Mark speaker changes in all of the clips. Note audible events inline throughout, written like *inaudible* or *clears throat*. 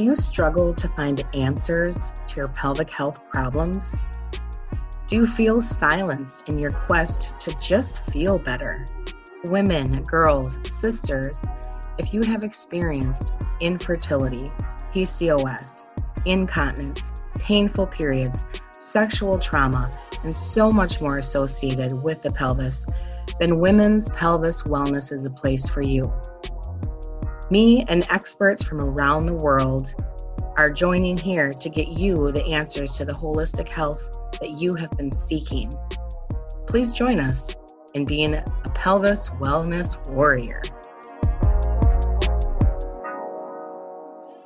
Speaker 1: Do you struggle to find answers to your pelvic health problems? Do you feel silenced in your quest to just feel better? Women, girls, sisters, if you have experienced infertility, PCOS, incontinence, painful periods, sexual trauma, and so much more associated with the pelvis, then Women's Pelvis Wellness is a place for you. Me and experts from around the world are joining here to get you the answers to the holistic health that you have been seeking. Please join us in being a pelvis wellness warrior.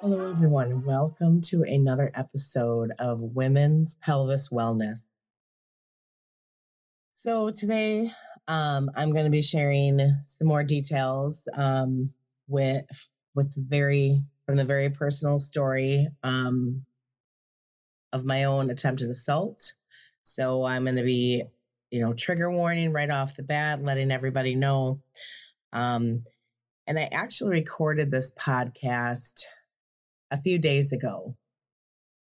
Speaker 1: Hello, everyone. Welcome to another episode of Women's Pelvis Wellness. So, today um, I'm going to be sharing some more details um, with with very from the very personal story um, of my own attempted assault. So I'm going to be, you know, trigger warning right off the bat, letting everybody know. Um, and I actually recorded this podcast a few days ago,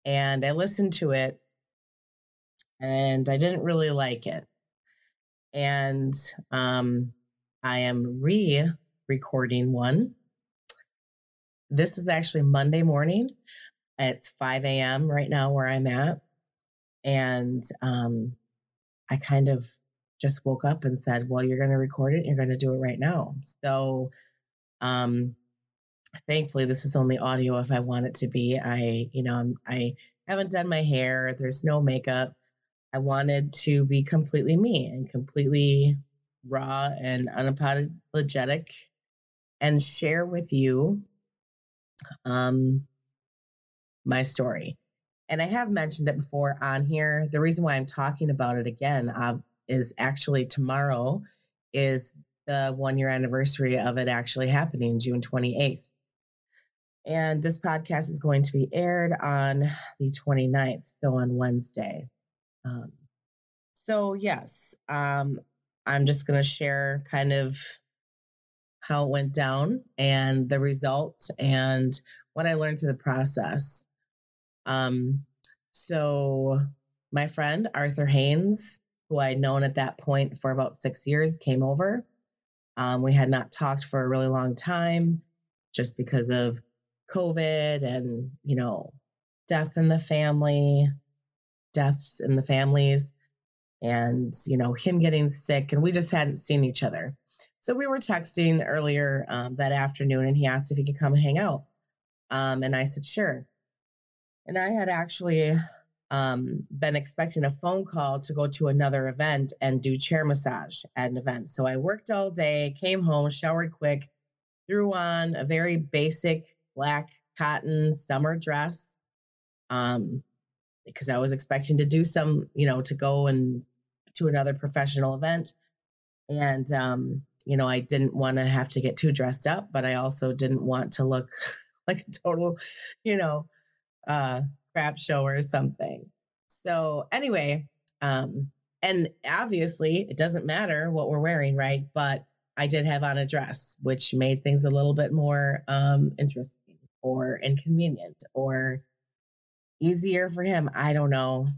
Speaker 1: and I listened to it, and I didn't really like it. And um, I am re recording one this is actually Monday morning. It's 5 a.m. right now where I'm at. And um, I kind of just woke up and said, Well, you're going to record it. You're going to do it right now. So, um, thankfully, this is only audio if I want it to be. I, you know, I haven't done my hair, there's no makeup. I wanted to be completely me and completely raw and unapologetic and share with you um, my story. And I have mentioned it before on here. The reason why I'm talking about it again uh, is actually tomorrow is the one year anniversary of it actually happening, June 28th. And this podcast is going to be aired on the 29th, so on Wednesday. Um, so, yes, um, I'm just going to share kind of how it went down and the result and what I learned through the process. Um, so my friend Arthur Haynes, who I'd known at that point for about six years, came over. Um, we had not talked for a really long time just because of COVID and, you know, death in the family, deaths in the families, and, you know, him getting sick. And we just hadn't seen each other. So we were texting earlier um, that afternoon, and he asked if he could come hang out. Um, and I said, sure. And I had actually um, been expecting a phone call to go to another event and do chair massage at an event. So I worked all day, came home, showered quick, threw on a very basic black cotton summer dress um, because I was expecting to do some, you know, to go and to another professional event. And um, you know, I didn't want to have to get too dressed up, but I also didn't want to look *laughs* like a total, you know, uh, crap show or something. So anyway, um, and obviously it doesn't matter what we're wearing, right? But I did have on a dress, which made things a little bit more um, interesting or inconvenient or easier for him. I don't know.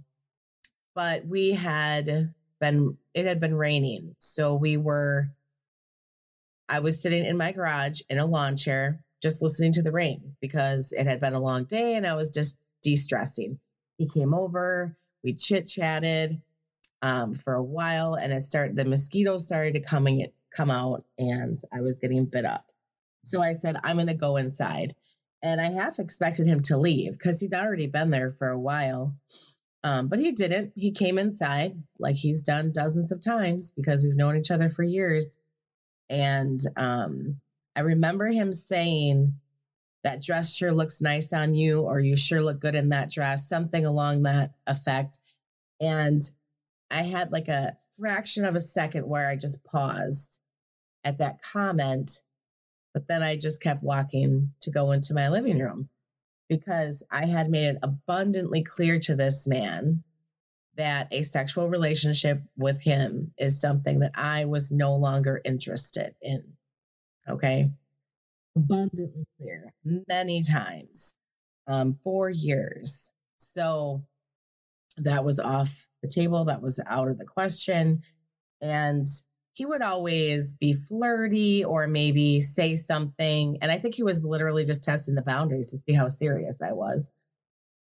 Speaker 1: But we had been, it had been raining. So we were I was sitting in my garage in a lawn chair, just listening to the rain because it had been a long day and I was just de stressing. He came over, we chit chatted um, for a while, and it started, the mosquitoes started to coming, come out, and I was getting bit up. So I said, I'm going to go inside. And I half expected him to leave because he'd already been there for a while. Um, but he didn't. He came inside like he's done dozens of times because we've known each other for years. And um, I remember him saying, That dress sure looks nice on you, or you sure look good in that dress, something along that effect. And I had like a fraction of a second where I just paused at that comment, but then I just kept walking to go into my living room because I had made it abundantly clear to this man that a sexual relationship with him is something that I was no longer interested in. Okay. Abundantly clear many times. um, four years. So that was off the table. That was out of the question. And he would always be flirty or maybe say something. And I think he was literally just testing the boundaries to see how serious I was.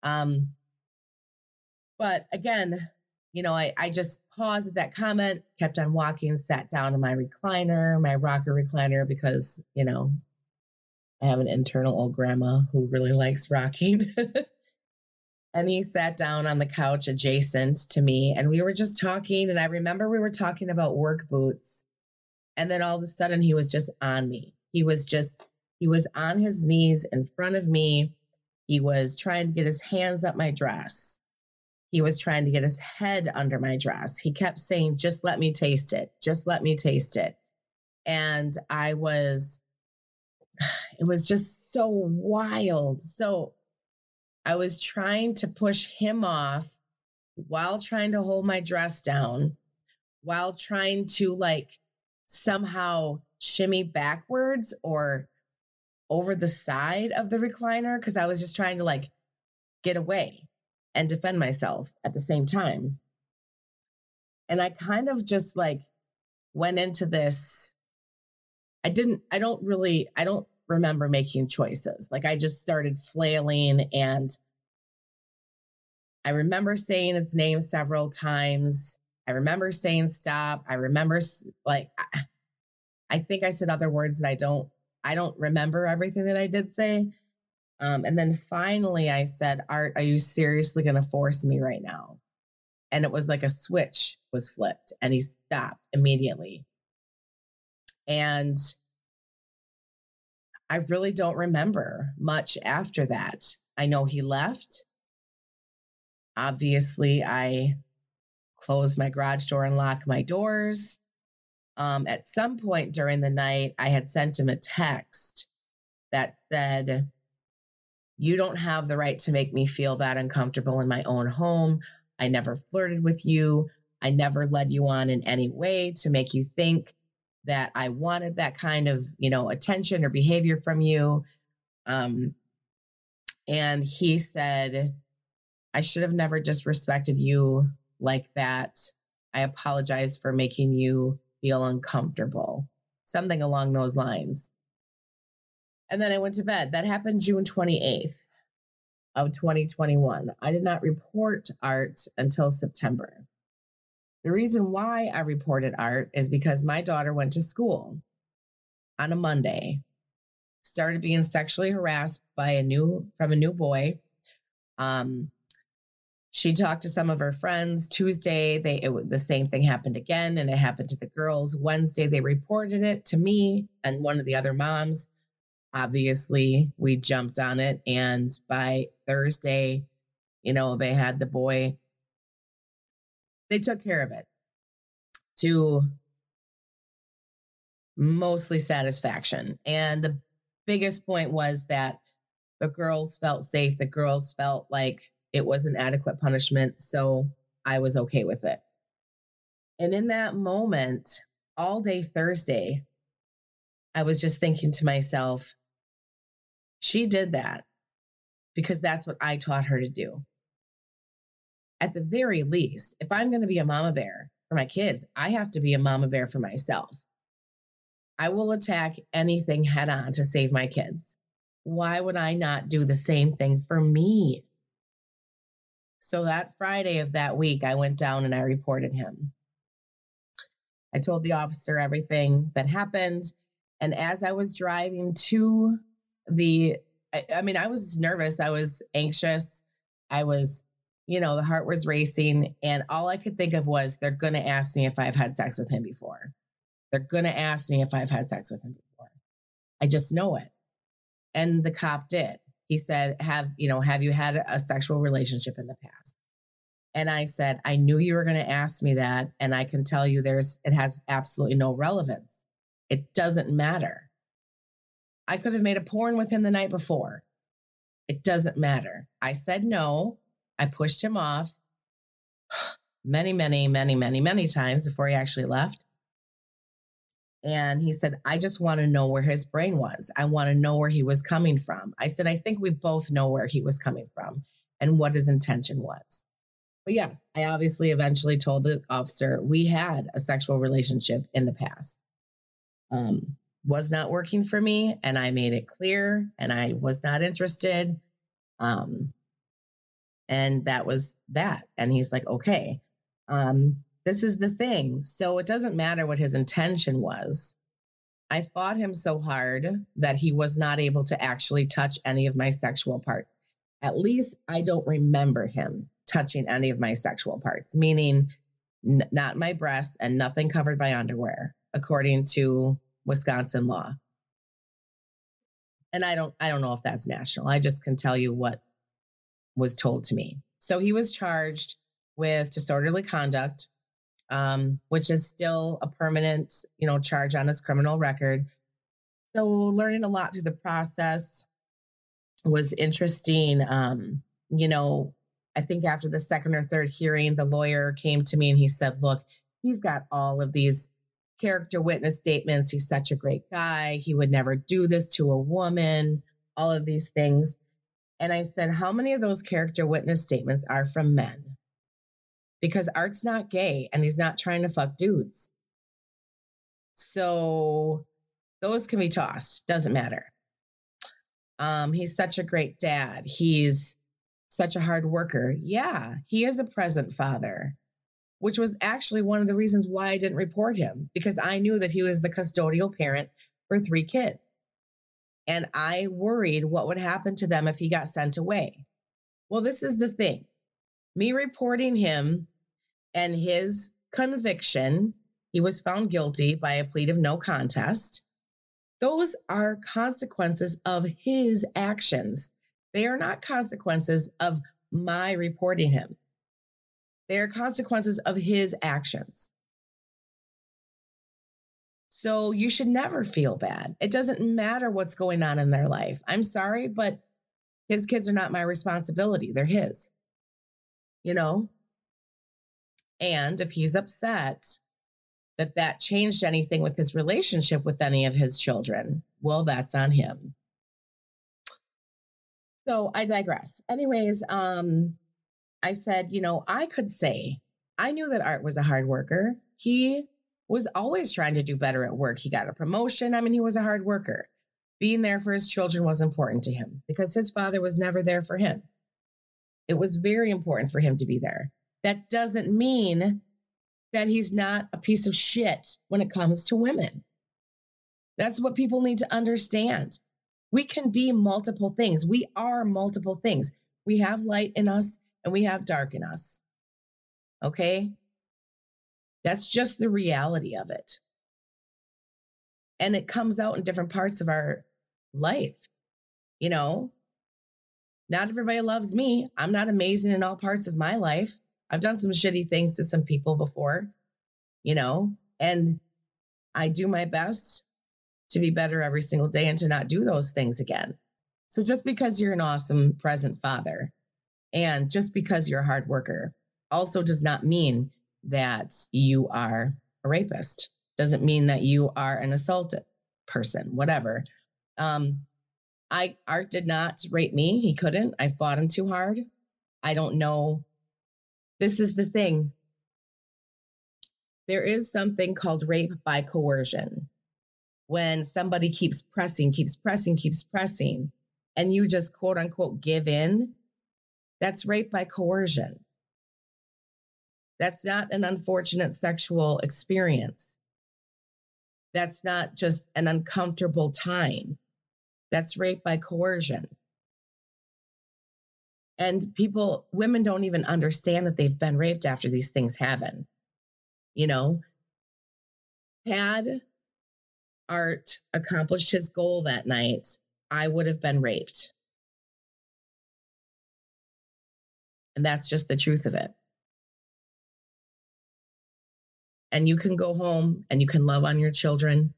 Speaker 1: Um, but again, you know, I, I just paused at that comment, kept on walking, sat down in my recliner, my rocker recliner, because, you know, I have an internal old grandma who really likes rocking. *laughs* and he sat down on the couch adjacent to me and we were just talking and i remember we were talking about work boots. And then all of a sudden he was just on me. He was just he was on his knees in front of me. He was trying to get his hands up my dress he was trying to get his head under my dress. He kept saying just let me taste it. Just let me taste it. And i was *sighs* it was just so wild. So I was trying to push him off while trying to hold my dress down, while trying to like somehow shimmy backwards or over the side of the recliner because I was just trying to like get away and defend myself at the same time. And I kind of just like went into this. I didn't, I don't really, I don't remember making choices. Like I just started flailing and I remember saying his name several times. I remember saying stop. I remember like I think I said other words that I don't I don't remember everything that I did say. Um, and then finally I said, Art, are you seriously going to force me right now? And it was like a switch was flipped and he stopped immediately. And I really don't remember much after that. I know he left. Obviously, I closed my garage door and locked my doors. Um, at some point during the night, I had sent him a text that said, You don't have the right to make me feel that uncomfortable in my own home. I never flirted with you. I never led you on in any way to make you think that I wanted that kind of, you know, attention or behavior from you. Um, and he said, I should have never disrespected you like that. I apologize for making you feel uncomfortable, something along those lines. And then I went to bed. That happened June 28th of 2021. I did not report art until September. The reason why I reported art is because my daughter went to school on a Monday, started being sexually harassed by a new from a new boy. Um, she talked to some of her friends. Tuesday, they it, the same thing happened again, and it happened to the girls. Wednesday, they reported it to me and one of the other moms. Obviously, we jumped on it, and by Thursday, you know, they had the boy they took care of it to mostly satisfaction. And the biggest point was that the girls felt safe. The girls felt like it was an adequate punishment. So I was okay with it. And in that moment, all day Thursday, I was just thinking to myself, she did that because that's what I taught her to do at the very least, if I'm going to be a mama bear for my kids, I have to be a mama bear for myself. I will attack anything head on to save my kids. Why would I not do the same thing for me? So that Friday of that week, I went down and I reported him. I told the officer everything that happened. And as I was driving to the, I, I mean, I was nervous, I was anxious, I was you know, the heart was racing. And all I could think of was they're going to ask me if I've had sex with him before. They're going to ask me if I've had sex with him before. I just know it. And the cop did. He said, Have, you know, have you had a sexual relationship in the past? And I said, I knew you were going to ask me that. And I can tell you there's, it has absolutely no relevance. It doesn't matter. I could have made a porn with him the night before. It doesn't matter. I said no. I pushed him off *sighs* many, many, many, many, many times before he actually left. And he said, I just want to know where his brain was. I want to know where he was coming from. I said, I think we both know where he was coming from and what his intention was. But yes, I obviously eventually told the officer we had a sexual relationship in the past. Um, was not working for me, and I made it clear, and I was not interested. Um, and that was that. And he's like, okay. Um, this is the thing. So it doesn't matter what his intention was. I fought him so hard that he was not able to actually touch any of my sexual parts. At least I don't remember him touching any of my sexual parts, meaning n- not my breasts and nothing covered by underwear, according to Wisconsin law. And I don't I don't know if that's national. I just can tell you what was told to me. So he was charged with disorderly conduct, um, which is still a permanent, you know, charge on his criminal record. So learning a lot through the process was interesting. Um, you know, I think after the second or third hearing, the lawyer came to me and he said, Look, he's got all of these character witness statements. He's such a great guy. He would never do this to a woman, all of these things. And I said, How many of those character witness statements are from men? Because Art's not gay and he's not trying to fuck dudes. So those can be tossed, doesn't matter. Um, he's such a great dad. He's such a hard worker. Yeah, he is a present father, which was actually one of the reasons why I didn't report him because I knew that he was the custodial parent for three kids. And I worried what would happen to them if he got sent away. Well, this is the thing me reporting him and his conviction, he was found guilty by a plea of no contest. Those are consequences of his actions. They are not consequences of my reporting him. They are consequences of his actions. So you should never feel bad. It doesn't matter what's going on in their life. I'm sorry, but his kids are not my responsibility. They're his. You know? And if he's upset that that changed anything with his relationship with any of his children, well, that's on him. So I digress. Anyways, um, I said, you know, I could say I knew that Art was a hard worker. He was always trying to do better at work. He got a promotion. I mean, he was a hard worker. Being there for his children was important to him because his father was never there for him. It was very important for him to be there. That doesn't mean that he's not a piece of shit when it comes to women. That's what people need to understand. We can be multiple things. We are multiple things. We have light in us and we have dark in us. Okay? That's just the reality of it. And it comes out in different parts of our life. You know, not everybody loves me. I'm not amazing in all parts of my life. I've done some shitty things to some people before, you know, and I do my best to be better every single day and to not do those things again. So just because you're an awesome present father and just because you're a hard worker also does not mean that you are a rapist, doesn't mean that you are an assaulted person, whatever. Um, I Art did not rape me. He couldn't. I fought him too hard. I don't know. This is the thing. There is something called rape by coercion. When somebody keeps pressing, keeps pressing, keeps pressing, and you just quote unquote give in, that's rape by coercion. That's not an unfortunate sexual experience. That's not just an uncomfortable time. That's rape by coercion. And people, women don't even understand that they've been raped after these things happen. You know, had Art accomplished his goal that night, I would have been raped. And that's just the truth of it. and you can go home and you can love on your children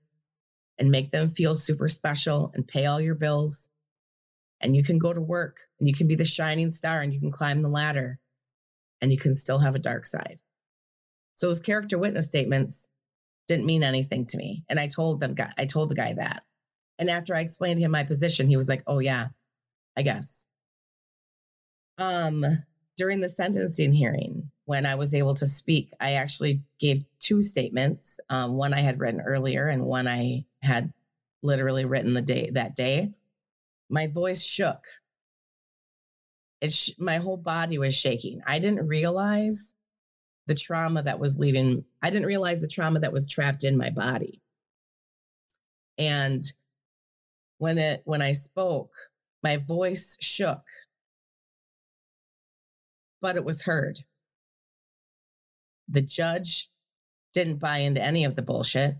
Speaker 1: and make them feel super special and pay all your bills. And you can go to work and you can be the shining star and you can climb the ladder and you can still have a dark side. So, those character witness statements, didn't mean anything to me. And I told them, I told the guy that. And after I explained to him my position, he was like, "Oh yeah, I guess." Um, during the sentencing hearing, when I was able to speak, I actually gave two statements. Um, one I had written earlier, and one I had literally written the day that day. My voice shook. It sh- my whole body was shaking. I didn't realize the trauma that was leaving. I didn't realize the trauma that was trapped in my body. And when it when I spoke, my voice shook, but it was heard. The judge didn't buy into any of the bullshit.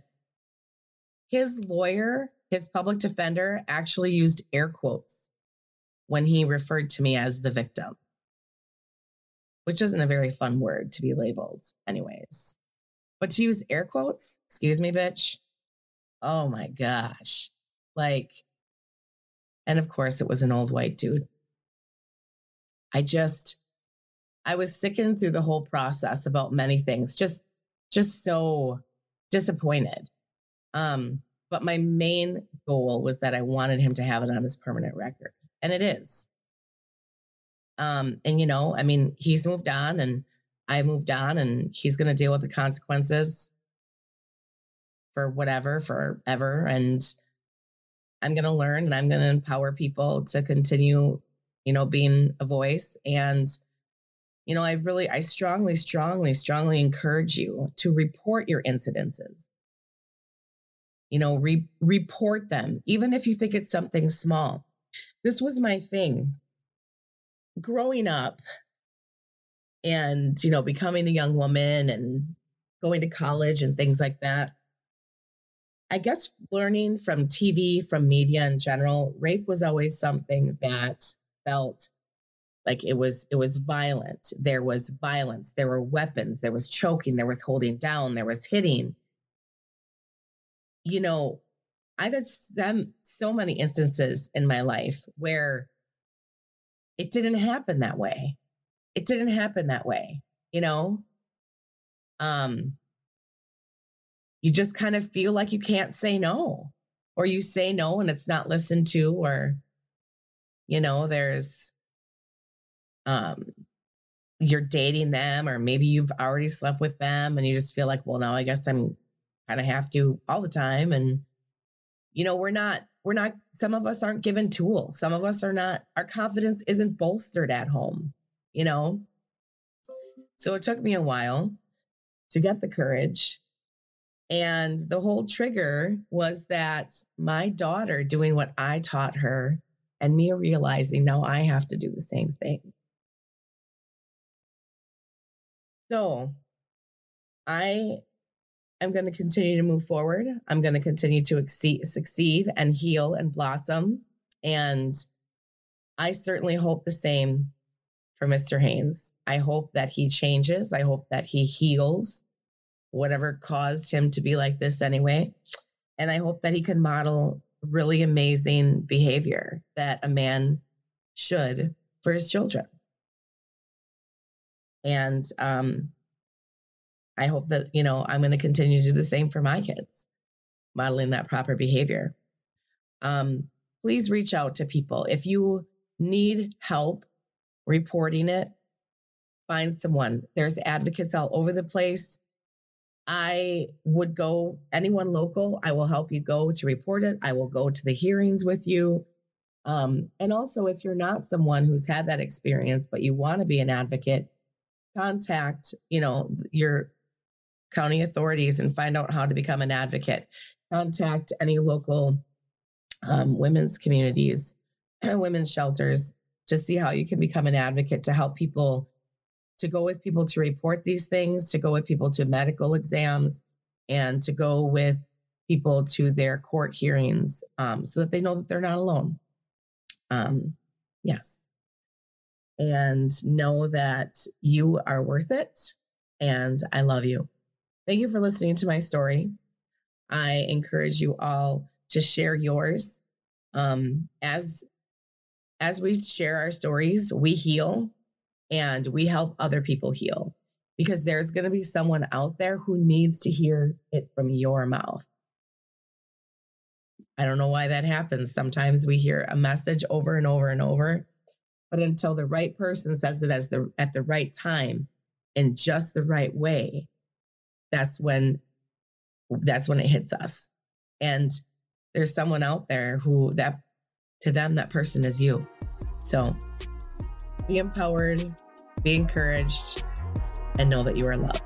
Speaker 1: His lawyer, his public defender, actually used air quotes when he referred to me as the victim, which isn't a very fun word to be labeled, anyways. But to use air quotes, excuse me, bitch. Oh my gosh. Like, and of course, it was an old white dude. I just, I was sickened through the whole process about many things, just, just so disappointed. Um, but my main goal was that I wanted him to have it on his permanent record, and it is. Um, and you know, I mean, he's moved on, and I moved on, and he's going to deal with the consequences for whatever, forever, and I'm going to learn and I'm going to empower people to continue, you know, being a voice. And, you know, I really, I strongly, strongly, strongly encourage you to report your incidences. You know, re- report them, even if you think it's something small. This was my thing. Growing up and, you know, becoming a young woman and going to college and things like that I guess learning from TV, from media in general, rape was always something that felt like it was it was violent. There was violence, there were weapons, there was choking, there was holding down, there was hitting. You know, I've had some, so many instances in my life where it didn't happen that way. It didn't happen that way, you know? Um you just kind of feel like you can't say no or you say no and it's not listened to or you know there's um you're dating them or maybe you've already slept with them and you just feel like well now i guess i'm kind of have to all the time and you know we're not we're not some of us aren't given tools some of us are not our confidence isn't bolstered at home you know so it took me a while to get the courage and the whole trigger was that my daughter doing what I taught her and me realizing now I have to do the same thing. So I am going to continue to move forward. I'm going to continue to exceed, succeed and heal and blossom. And I certainly hope the same for Mr. Haynes. I hope that he changes. I hope that he heals whatever caused him to be like this anyway. And I hope that he can model really amazing behavior that a man should for his children. And um, I hope that, you know, I'm going to continue to do the same for my kids, modeling that proper behavior. Um, please reach out to people. If you need help reporting it, find someone. There's advocates all over the place. I would go, anyone local, I will help you go to report it. I will go to the hearings with you. Um, and also, if you're not someone who's had that experience, but you want to be an advocate, contact, you know, your county authorities and find out how to become an advocate. Contact any local um, women's communities, *clears throat* women's shelters to see how you can become an advocate to help people to go with people to report these things, to go with people to medical exams, and to go with people to their court hearings um, so that they know that they're not alone. Um, yes. And know that you are worth it. And I love you. Thank you for listening to my story. I encourage you all to share yours. Um, as as we share our stories, we heal and we help other people heal. because there's going to be someone out there who needs to hear it from your mouth. I don't know why that happens. Sometimes we hear a message over and over and over, but until the right person says it as the at the right time in just the right way, that's when that's when it hits us. And there's someone out there who that to them that person is you. So be empowered, be encouraged, and know that you are loved.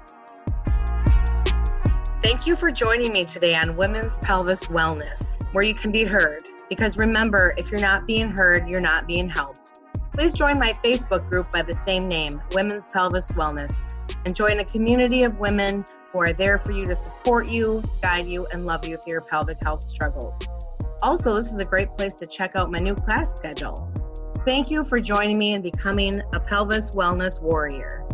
Speaker 2: Thank you for joining me today on Women's Pelvis Wellness, where you can be heard. Because remember, if you're not being heard, you're not being helped. Please join my Facebook group by the same name, Women's Pelvis Wellness, and join a community of women who are there for you to support you, guide you, and love you through your pelvic health struggles. Also, this is a great place to check out my new class schedule. Thank you for joining me and becoming a pelvis wellness warrior.